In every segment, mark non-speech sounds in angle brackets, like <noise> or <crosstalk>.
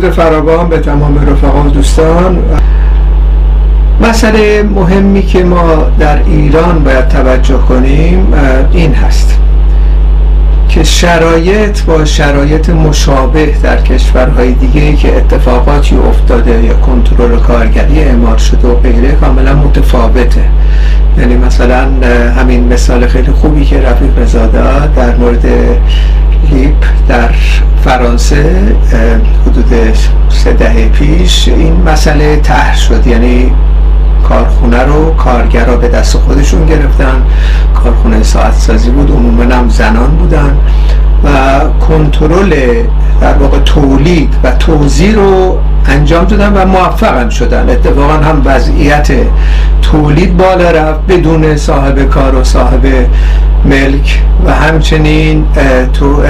درود فراوان به تمام رفقا و دوستان. مسئله مهمی که ما در ایران باید توجه کنیم این هست که شرایط با شرایط مشابه در کشورهای دیگه که اتفاقاتی افتاده یا کنترل کارگری اعمال شده و غیره کاملا متفاوته. یعنی مثلا همین مثال خیلی خوبی که رفیق رضا در مورد لیپ در فرانسه حدود سه دهه پیش این مسئله طرح شد. یعنی کارخونه رو کارگرا به دست خودشون گرفتن. کارخونه ساعت سازی بود عموما هم زنان بودن. و کنترل در واقع تولید و توزیع رو انجام دادن و موفق هم شدن. اتفاقا هم وضعیت تولید بالا رفت بدون صاحب کار و صاحب ملک و همچنین تو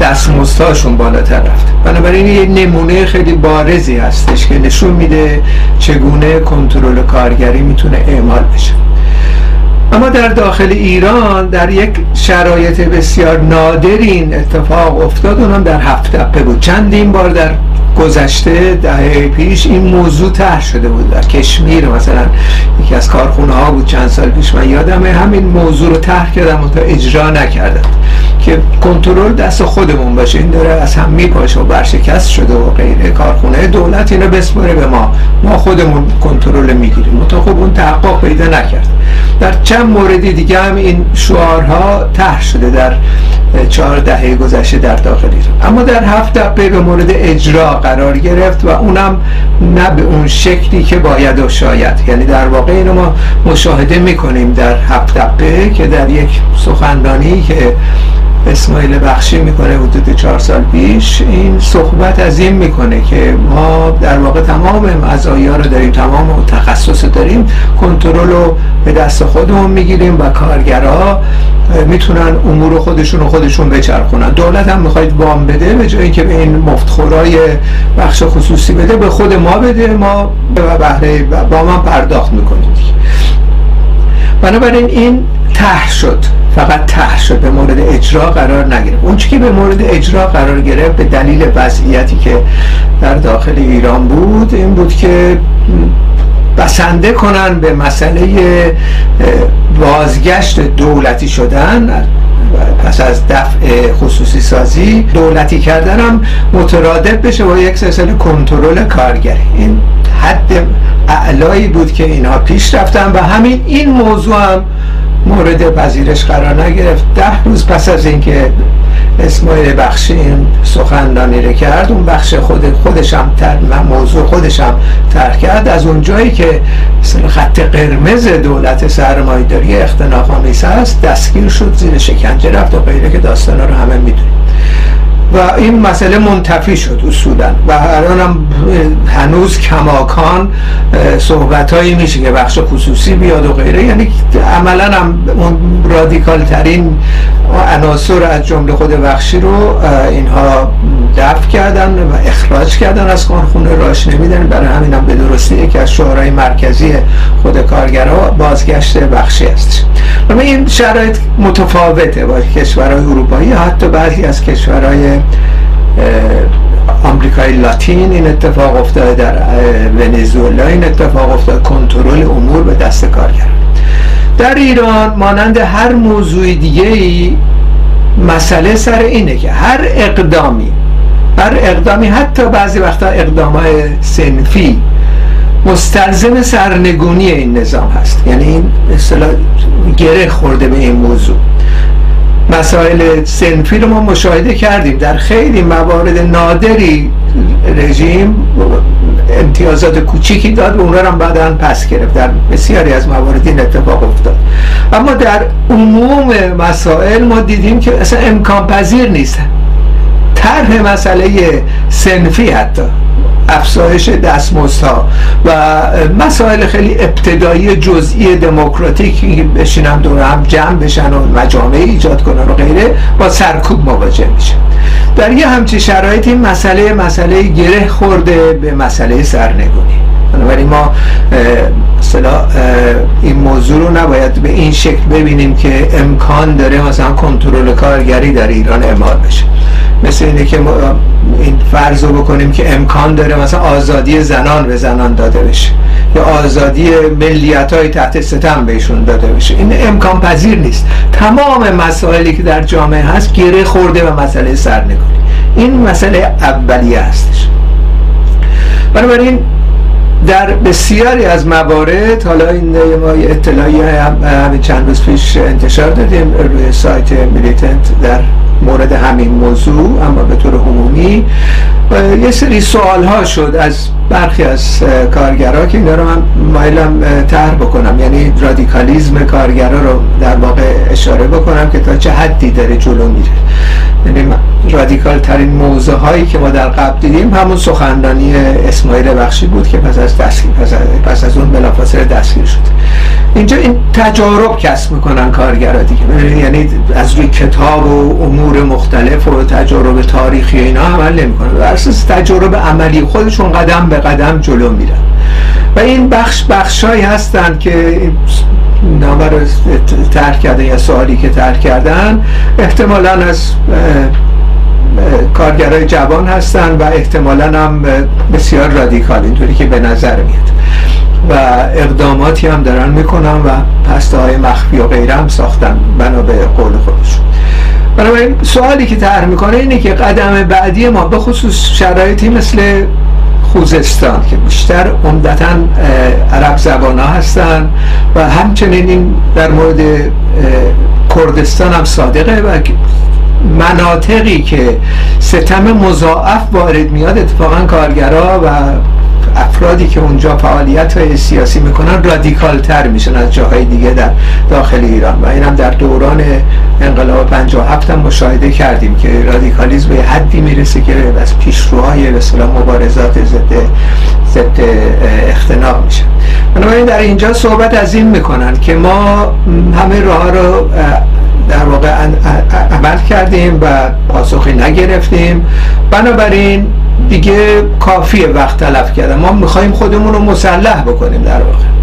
دستمزدهاشون بالاتر رفت بنابراین یه نمونه خیلی بارزی هستش که نشون میده چگونه کنترل کارگری می‌تونه اعمال بشه. اما در داخل ایران در یک شرایط بسیار نادرین اتفاق افتاد. اونم در هفت بود. چندین بار در گذشته دهه پیش این موضوع طرح شده بود در کشمیر مثلا یکی از کارخونه ها بود چند سال پیش. من یادمه همین موضوع رو طرح کردم و تا اجرا نکردم که کنترل دست خودمون باشه. این داره از هم میپاشه و برشکست شده و غیره کارخونه. دولت اینو بسپره به ما. ما خودمون کنترل می‌گیریم. تا خب اون تحقق پیدا نکرد. در چند موردی دیگه هم این شعارها طرح شده در چهار دهه گذشته در داخل ایران. اما در هفت دقیقه به مورد اجرا قرار گرفت و اونم نه به اون شکلی که باید و شاید. یعنی در واقع اینو ما مشاهده می‌کنیم در هفت دقیقه که در یک سخنرانی که اسماعیل بخشی می‌کنه حدود چهار سال پیش. این صحبت از این می‌کنه که ما در واقع تمام مزایا رو داریم تمام تخصص داریم کنترل رو به دست خودمون می‌گیریم و کارگرها می‌تونن امور خودشون رو خودشون بچرخونن. دولت هم می‌خواید وام بده به جایی که به این مفتخورای بخش خصوصی بده به خود ما بده. ما به بهره با من پرداخت می‌کنیم. بنابراین این ته شد. فقط ته شد به مورد اجرا قرار نگرفت اون که به مورد اجرا قرار گرفت به دلیل وضعیتی که در داخل ایران بود این بود که بسنده کنن به مسئله بازگشت دولتی شدن. پس از دفع خصوصی سازی دولتی کردن هم مترادف بشه با یک سلسله کنترل کارگری این حد اعلایی بود که اینها پیش رفتن و همین این موضوع هم مورد پذیرش قرار نگرفت. ده روز پس از اینکه اسماعیل بخشی این سخنرانی رو کرد اون بخش خود خودشم تر موضوع خودشم ترک کرد. از اون جایی که خط قرمز دولت سرمایه‌داری اختناق آمیز هست دستگیر شد زیر شکنجه رفت و غیره که داستانا رو همه می‌دونیم. و این مسئله منتفی شد اصولا. و الان هم هنوز کماکان صحبت هایی میشه که بخش خصوصی بیاد و غیره. یعنی عملا هم اون رادیکال ترین عناصر از جمله خود بخشی رو اینها دفع کردن و اخراج کردن از کارخونه. راش نمیدن برای همین هم به درستی یکی از شعارهای مرکزی خود کارگرها بازگشت بخشی است اما این شرایط متفاوته با کشورهای اروپایی حتی بعضی از کشورهای آمریکای لاتین. این اتفاق افتاده در ونزوئلا. این اتفاق افتاده. کنترل امور به دست کارگر در ایران مانند هر موضوع دیگه ای مسئله سر اینه که هر اقدامی هر اقدامی حتی بعضی وقتا اقدام های سنفی مستلزم سرنگونی این نظام هست. یعنی این اصطلاح گره خورده به این موضوع. مسائل سنفی رو ما مشاهده کردیم. در خیلی موارد نادری رژیم امتیازات کوچیکی داد و اونها هم بعدا پس گرفت. در بسیاری از موارد این اتفاق افتاد. اما در عموم مسائل ما دیدیم که اصلا امکان پذیر نیست. طرح مسئله سنفی حتی. افزایش دستمزدها و مسائل خیلی ابتدایی جزئی دموکراتیک بشینن دور هم جمع بشن و مجامع ایجاد کنن و غیره با سرکوب مواجه میشه. در یه همچی شرایط این مسئله مسئله گره خورده به مسئله سرنگونی. بنابراین ما اصلا این موضوع رو نباید به این شکل ببینیم که امکان داره مثلا کنترل کارگری در ایران اعمال بشه. مثل اینه که ما این فرض رو بکنیم که امکان داره مثلا آزادی زنان به زنان داده بشه. یا آزادی ملیت های تحت ستم بهشون داده بشه. این امکان پذیر نیست. تمام مسائلی که در جامعه هست گره خورده و مسئله سرنگونی. این مسئله اولیه هستش. بنابراین در بسیاری از موارد حالا این ما اطلاعی همین چند روز پیش انتشار دادیم روی سایت میلیتنت در مورد همین موضوع اما به طور عمومی یه سری سوال ها شد از برخی از کارگرها که اینا رو من مایلم طرح بکنم. یعنی رادیکالیزم کارگرا رو در واقع اشاره بکنم که تا چه حدی داره جلو میره. یعنی رادیکال ترین موضوع هایی که ما در قبل دیدیم همون سخنرانی اسماعیل بخشی بود که پس از دستگیر پس پس از اون بلافاصله دستگیر شد. اینجا این تجارب کسب می‌کنن کارگرا دیگه. یعنی از روی کتاب و امور مختلف و تجارب تاریخی اینا عمل نمی‌کنن. بر اساس تجارب عملی خودشون قدم به قدم جلو میرن. و این بخش بخشایی هستن که نامه رو ترک کردن یا سوالی که ترک کردن احتمالا از کارگرای جوان هستن و احتمالا هم بسیار رادیکال اینطوری که به نظر میاد. و اقداماتی هم دارن می‌کنن و پسته های مخفی و غیره هم ساختن بنا به قول خودشون بنابراین سوالی که طرح می‌کنه اینه که قدم بعدی ما به خصوص شرایطی مثل خوزستان که بیشتر عمدتا عرب زبان ها هستن و همچنین این در مورد کردستان هم صادقه و مناطقی که ستم مضاعف وارد میاد اتفاقا کارگرا و افرادی که اونجا فعالیت های سیاسی می‌کنن رادیکال تر میشن از جاهای دیگه در داخل ایران. و اینم در دوران انقلاب 57 هم مشاهده کردیم که رادیکالیزم به حدی می‌رسه که از پیشروهای به مبارزات ضد ضد اختناق میشن بنابراین در اینجا صحبت از این می‌کنن که ما همه راه رو در واقع عمل کردیم و پاسخی نگرفتیم. بنابراین دیگه کافیه وقت تلف کردن. ما می‌خوایم خودمون رو مسلح بکنیم در واقع.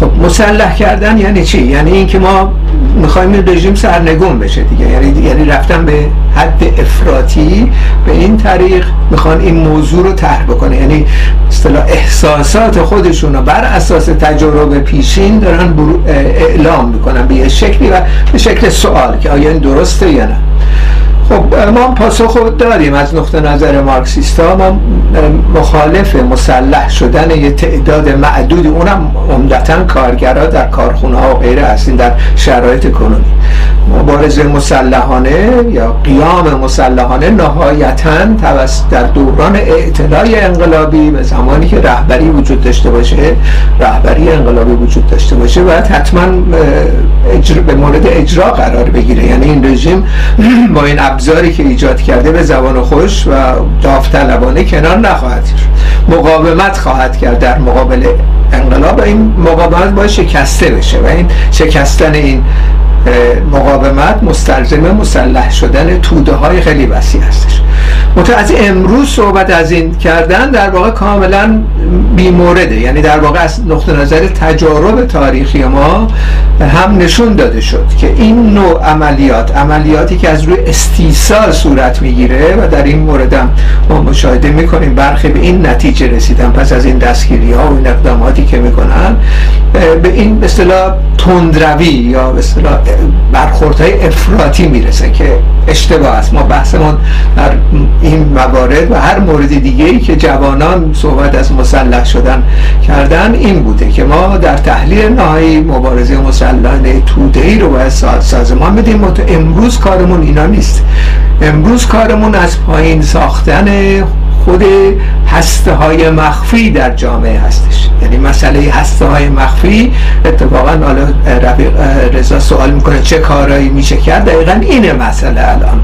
خب مسلح کردن یعنی چی؟ یعنی اینکه ما می‌خوایم رژیم سرنگون بشه دیگه. یعنی یعنی رفتن به حد افراطی به این طریق می‌خوان این موضوع رو طرح بکنه. یعنی اصطلاح احساسات خودشون رو بر اساس تجربه پیشین دارن اعلام می‌کنن به یه شکلی و به شکل سوال که آیا این درسته یا نه. خب ما پاسخ داریم از نقطه نظر مارکسیستا. ما مخالف مسلح شدن یه تعداد معدود اونم عمدتا کارگرا در کارخونه ها و غیره هستین در شرایط کنونی. مبارزه مسلحانه یا قیام مسلحانه نهایتا در دوران اعتلاع انقلابی به زمانی که رهبری وجود داشته باشه رهبری انقلابی وجود داشته باشه باید حتما به مورد اجرا قرار بگیره. یعنی این رژیم با این ابزاری که ایجاد کرده به زبان خوش و داوطلبانه کنار نخواهد مقاومت خواهد کرد در مقابل انقلاب این مقاومت باید شکسته بشه و این شکستن این مقاومت مستلزم مسلح شدن توده های خیلی وسیع هستش. از امروز صحبت از این کردن در واقع کاملا بیمورده یعنی در واقع از نقطه نظر تجارب تاریخی ما هم نشون داده شد که این نوع عملیات عملیاتی که از روی استیصال صورت می‌گیره و در این مورد هم ما مشاهده می‌کنیم برخی به این نتیجه رسیدن. پس از این دستگیری ها و این اقداماتی که می‌کنن به این به اصطلاح تندروی یا به اصطلاح برخوردهای افراطی می‌رسه که اشتباه است. ما بحثمون در این موارد و هر مورد دیگه ای که جوانان صحبت از مسلح شدن کردن این بوده که ما در تحلیل نهایی مبارزه مسلحانه توده ای رو باید سازمان بدیم. امروز کارمون اینا نیست. امروز کارمون از پایین ساختن خود هسته های مخفی در جامعه هستش. یعنی مسئله هسته های مخفی. اتفاقا حالا رضا سوال می‌کنه چه کارایی میشه کرد. دقیقا اینه مسئله الان.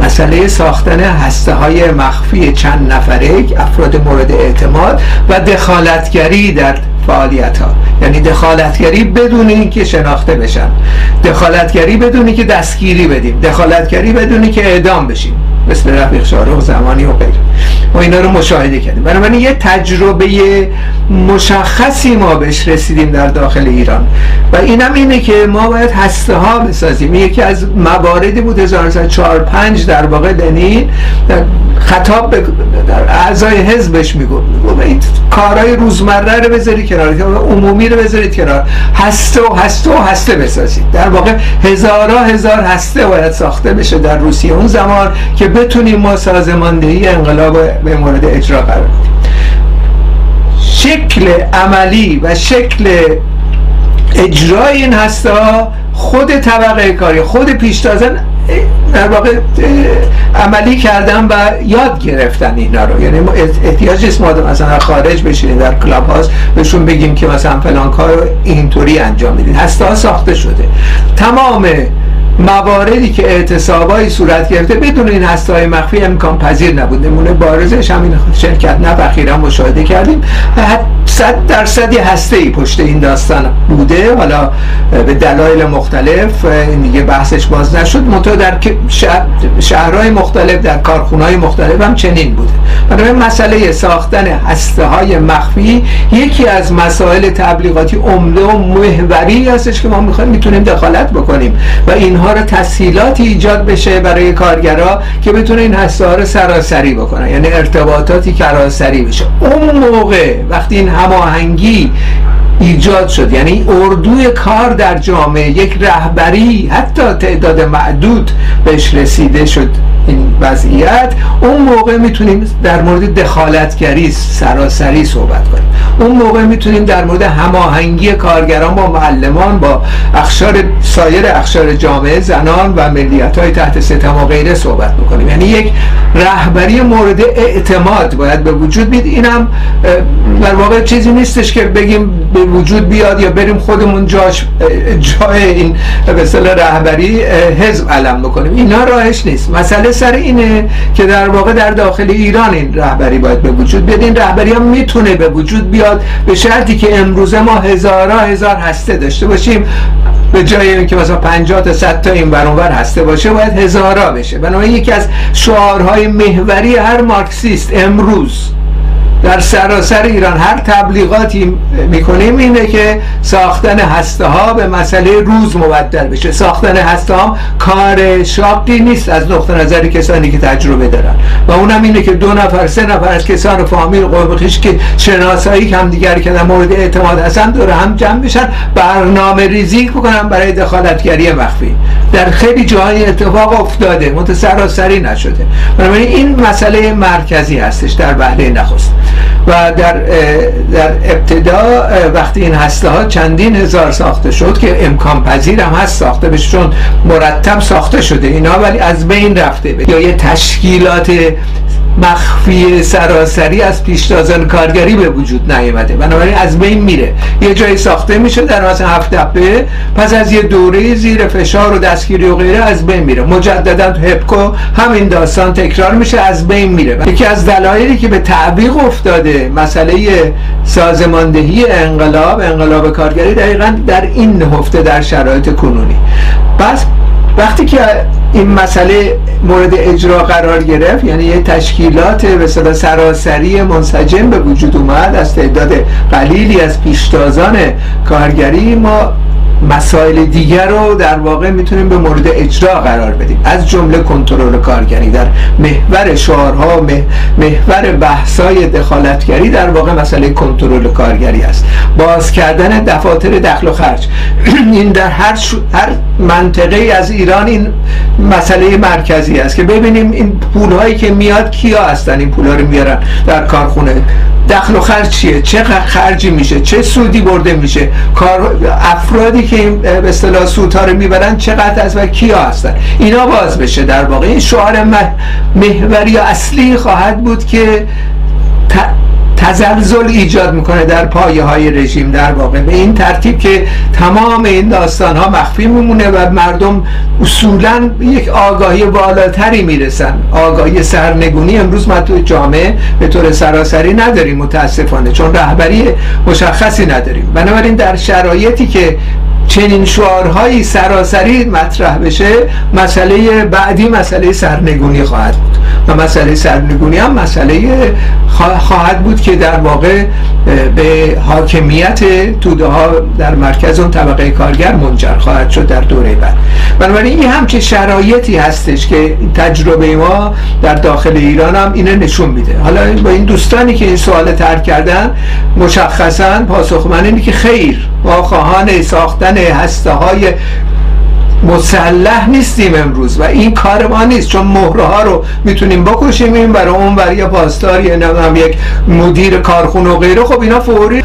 مسئله ساختن هسته های مخفی چند نفره افراد مورد اعتماد و دخالتگری در فعالیت ها یعنی دخالتگری بدون اینکه شناخته بشن. دخالتگری بدونی که دستگیری بدیم. دخالتگری بدونی که اعدام بشیم. مثل رفیق شارخ زمانی و غیره. ما اینا رو مشاهده کردیم. بنابراین یه تجربه مشخصی ما بهش رسیدیم در داخل ایران. و اینم اینه که ما باید هسته ها بسازیم. یکی از مواردی بود 1945 در واقع لنین خطاب در اعضای حزبش میگو کارهای روزمره رو بذارید کنار عمومی رو بذارید کنار. هسته و هسته و هسته بسازید. در واقع هزارا هزار هسته باید ساخته بشه در روسیه اون زمان که بتونیم ما سازماندهی انقلاب به مورد اجرا قرار بدیم. شکل عملی و شکل اجرای این هسته خود طبقه کاری خود پیشتازن در واقع عملی کردن و یاد گرفتن اینا رو. یعنی احتیاج نیست ما مثلا خارج بشینیم در کلاب هاست بهشون بگیم که مثلا فلان کار اینطوری انجام میدین. هسته ساخته شده. تمام مواردی که اعتصابایی صورت گرفته بدون این هسته مخفی امکان پذیر نبود. نمونه بارزش همین شرکت نب اخیرا مشاهده کردیم. صد درصد هسته ای پشت این داستان بوده. حالا به دلایل مختلف دیگه بحثش باز نشد. منتها در شهرهای مختلف در کارخونهای مختلف هم چنین بوده. برای مسئله ساختن هسته های مخفی یکی از مسائل تبلیغاتی عمده و محوری هستش که ما می‌خوایم می‌تونیم دخالت بکنیم و اینها رو تسهیلاتی ایجاد بشه برای کارگرا که بتونه این هسته ها رو سراسری بکنن. یعنی ارتباطاتی سراسری بشه. اون موقع وقتی این هماهنگی ایجاد شد. یعنی اردوی کار در جامعه یک رهبری حتی تعداد معدود بهش رسیده شد. این وضعیت اون موقع می‌تونیم در مورد دخالتگری سراسری صحبت کنیم. اون موقع می‌تونیم در مورد هماهنگی کارگران با معلمان با اخشار سایر اخشار جامعه زنان و ملیت های تحت ستم و غیره صحبت بکنیم. یعنی یک رهبری مورد اعتماد باید به وجود بید اینم در واقع چیزی نیستش که بگیم به وجود بیاد یا بریم خودمون جاش جای این به رهبری حزب علم بکنیم. اینا راهش نیست. مسئله سر اینه که در واقع در داخل ایران این رهبری باید به وجود بیاد. این رهبری هم می‌تونه به وجود بیاد به شرطی که امروزه ما هزارا هزار هسته داشته باشیم. به جای اینکه مثلا 50 تا 100 تا این برانور هسته باشه باید هزارا بشه. بنابراین یکی از شعارهای محوری هر مارکسیست امروز در سراسر ایران هر تبلیغاتی می‌کنیم اینه که ساختن هسته ها به مسئله روز مبدل بشه. ساختن هسته ها کار شاقی نیست از نقطه نظر کسانی که تجربه دارن. و اونم اینه که دو نفر سه نفر از کسان فامیل قوم که شناسایی هم دیگر که مورد اعتماد هستن دور هم جمع بشن برنامه ریزی بکنن برای دخالتگری مخفی. در خیلی جاهای اتفاق افتاده متسراسری نشده. بنابراین این مسئله مرکزی هستش در بهله نخست. و در در ابتدا وقتی این هسته ها چندین هزار ساخته شد که امکان پذیر هم هست ساخته بشه چون مرتب ساخته شده اینا ولی از بین رفته یا یه تشکیلات مخفی سراسری از پیشتازان کارگری به وجود نیامده. بنابراین از بین میره. یه جایی ساخته میشه در مثلا هفت دفعه. پس از یه دوره زیر فشار و دستگیری و غیره از بین میره. مجددا تو هپکو همین داستان تکرار میشه از بین میره. یکی از دلایلی که به تعویق افتاده مسئله سازماندهی انقلاب انقلاب کارگری دقیقا در این نهفته در شرایط کنونی. پس وقتی که این مسئله مورد اجرا قرار گرفت یعنی یه تشکیلات به سراسری منسجم به وجود اومد از تعداد قلیلی از پیشتازان کارگری ما مسائل دیگر رو در واقع می‌تونیم به مورد اجرا قرار بدیم. از جمله کنترل کارگری در محور شعارها محور بحثای دخالتگری در واقع مسئله کنترل کارگری است. باز کردن دفاتر دخل و خرج. <clears throat> این در هر, هر منطقه از ایران این مسئله مرکزی است که ببینیم این پولهایی که میاد کیا هستن این پولها رو میارن در کارخونه. دخل و خرج چیه؟ چه خرجی میشه؟ چه سودی برده میشه؟ کار افرادی که این به اصطلاح سودها رو می‌برن چقدر از و کیا هستن؟ اینا باز بشه در واقع. این شعار محوری اصلی خواهد بود که تزلزل ایجاد می‌کنه در پایه های رژیم در واقع. به این ترتیب که تمام این داستان ها مخفی میمونه و مردم اصولا یک آگاهی بالاتری می‌رسن. آگاهی سرنگونی امروز ما تو جامعه به طور سراسری نداریم متاسفانه چون رهبری مشخصی نداریم. بنابراین در شرایطی که چنین شعارهایی سراسری مطرح بشه مسئله بعدی مسئله سرنگونی خواهد بود. و مسئله سرنگونی هم مسئله خواهد بود که در واقع به حاکمیت توده ها در مرکز اون طبقه کارگر منجر خواهد شد در دوره بعد. بنابراین این هم که شرایطی هستش که تجربه ما در داخل ایران هم اینه نشون میده. حالا با این دوستانی که این سوال ترک کردن مشخصا پاسخ من اینه که خیر ما خواهان ساختن هسته های مسلح نیستیم امروز و این کار ما نیست چون مهره ها رو می‌تونیم بکشیم این برای اون برای پاسدار یا هم یک مدیر کارخونه و غیره. خب اینا فوری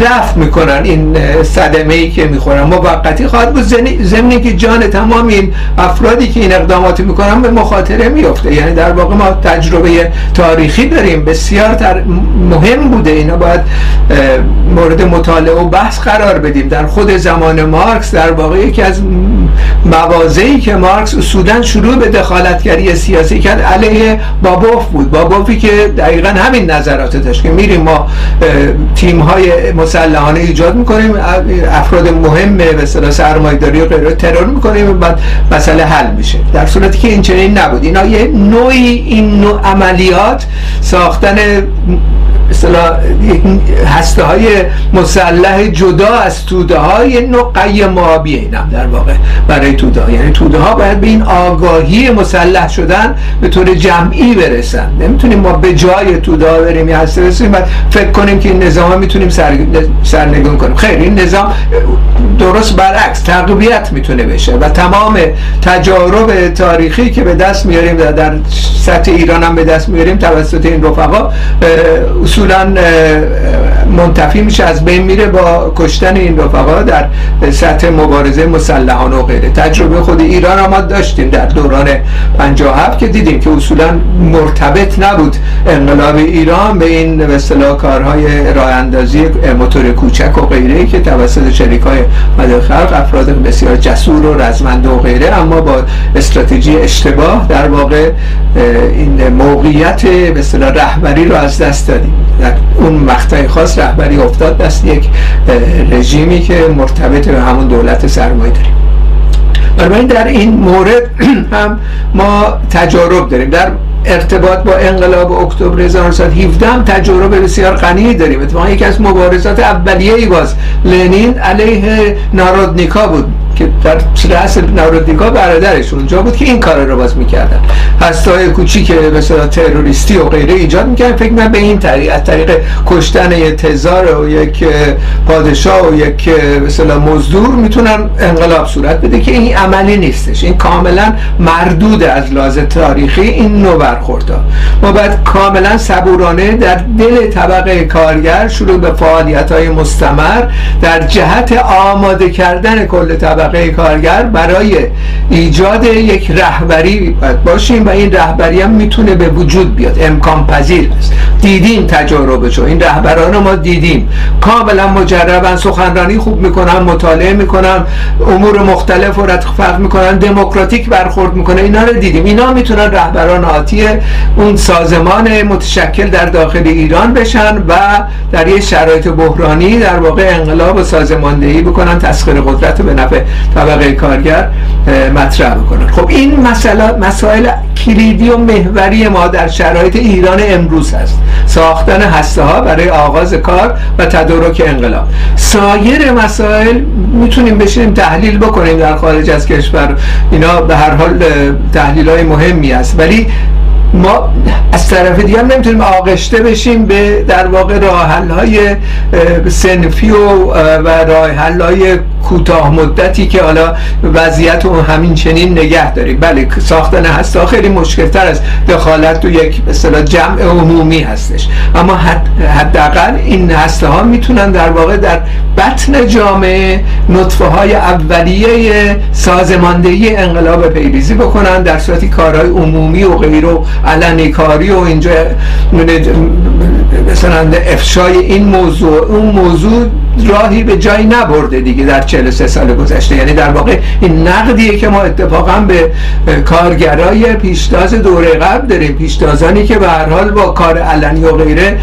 رفت می‌کنن این صدمه ای که می‌خورن. موقتی خواهد بود زمینی که جان تمام این افرادی که این اقدامات می‌کنن به مخاطره میفته یعنی در واقع ما تجربه تاریخی داریم. بسیار تر مهم بوده. اینا باید مورد مطالعه و بحث قرار بدیم. در خود زمان مارکس در واقع یکی از موازهی که مارکس اصولا شروع به دخالتگری سیاسی کرد علیه بابوف بود. بابوفی که دقیقا همین نظرات داشت که میریم ما تیم های مسلحانه ایجاد می‌کنیم افراد مهم به اصطلاح سرمایه‌داری و غیره ترور می‌کنیم و بعد مسئله حل میشه. در صورتی که این چنین نبود. اینا یه نوعی این نوع عملیات ساختن اصطلاح هسته های مسلح جدا از توده های نوع قیمابی اینم در واقع برای توده ها یعنی توده ها باید به این آگاهی مسلح شدن به طور جمعی برسن. نمی‌تونیم ما به جای توده ها بریم یه هسته برسیم و فکر کنیم که این نظام ها می‌تونیم سر... سرنگون کنیم. خیر این نظام درست برعکس تقویت می‌تونه بشه و تمام تجارب تاریخی که به دست میاریم در سطح ایران هم به دست میاریم توسط این رفقا اصولا منتفی میشه از بین میره با کشتن این رفقا در سطح مبارزه مسلحانه و غیره. تجربه خود ایران ما داشتیم در دوران 57 که دیدیم که اصولا مرتبط نبود انقلاب ایران به این به کارهای راه اندازی موتور کوچک و غیره که توسط شریک های خلق افراد بسیار جسور و رزمنده و غیره اما با استراتژی اشتباه در واقع این موقعیت به رهبری رو از دست دادیم. در اون مقطع خاص رهبری افتاد دست یک رژیمی که مرتبط به همون دولت سرمایه داریم. بنابراین در این مورد <clears throat> هم ما تجارب داریم. در ارتباط با انقلاب اکتبر 1917 هم تجربه بسیار غنی داریم. اتفاقا یکی از مبارزات اولیه ای باز لنین علیه نارودنیکا بود. که در رأس نارودنیکا برادرش اونجا بود که این کار رو باز می‌کردن. هستای کوچیک مثلا تروریستی و غیره ایجاد می‌کردن. فکر من به این طریق از طریق کشتن یک تزار و یک پادشاه و یک مثلا مزدور می‌تونن انقلاب صورت بده که این عملی نیستش. این کاملا مردود از لازم تاریخی این نوع برخوردها. ما باید کاملا صبورانه در دل طبقه کارگر شروع به فعالیت های مستمر در جهت آماده کردن کل طبقه کارگر برای ایجاد یک رهبری باید باشیم و این رهبری هم می‌تونه به وجود بیاد. امکان پذیر است. دیدیم تجاربشو این رهبران ما دیدیم. کاملا مجربن سخنرانی خوب می‌کنن مطالعه می‌کنن امور مختلف رو فرق می‌کنن دموکراتیک برخورد می‌کنه. اینا رو دیدیم. اینا می‌تونن رهبران آتی اون سازمان متشکل در داخل ایران بشن و در یه شرایط بحرانی در واقع انقلاب و سازماندهی بکنن تسخیر قدرت به نفع طبقه کارگر مطرح بکنن خب این مسئله مسائل کلیدی و محوری ما در شرایط ایران امروز هست. ساختن هسته ها برای آغاز کار و تدارک انقلاب. سایر مسائل می‌تونیم بشینیم تحلیل بکنیم در خارج از کشور. اینا به هر حال تحلیل های مهمی است ولی ما از طرف دیگه هم نمی‌تونیم آغشته بشیم به در واقع راه های سنفی و, و راه های کوتاه مدتی که حالا وضعیت رو همین چنین نگه داریم. بله ساختن هسته خیلی مشکل تر از دخالت تو یک مثلا جمع عمومی هستش. اما حداقل این هسته ها می‌تونن در واقع در بطن جامعه نطفه های اولیه سازماندهی انقلاب پیریزی بکنن در صورتی کارهای عمومی و غیر و علنی کاری و اینجا مثلا افشای این موضوع اون موضوع راهی به جایی نبرده دیگه در 43 سال گذشته. یعنی در واقع این نقدیه که ما اتفاقا به کارگرای پیشتاز دوره قبل داریم. پیشتازانی که به هر حال با کار علنی و غیره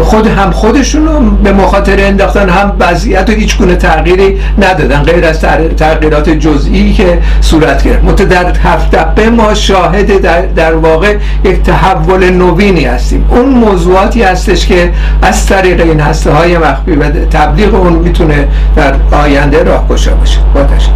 خود هم خودشون رو به مخاطره انداختن هم وضعیت هیچ گونه تغییری ندادن. غیر از تغییرات جزئی که صورت گرفت. در هفت ما شاهد در, در واقع یک تحول نوینی هستیم. اون موضوعاتی هستش که از طریق این هسته های مخفی و تبلیغ اون می‌تونه در آینده راهگشا باشه. با تشکر.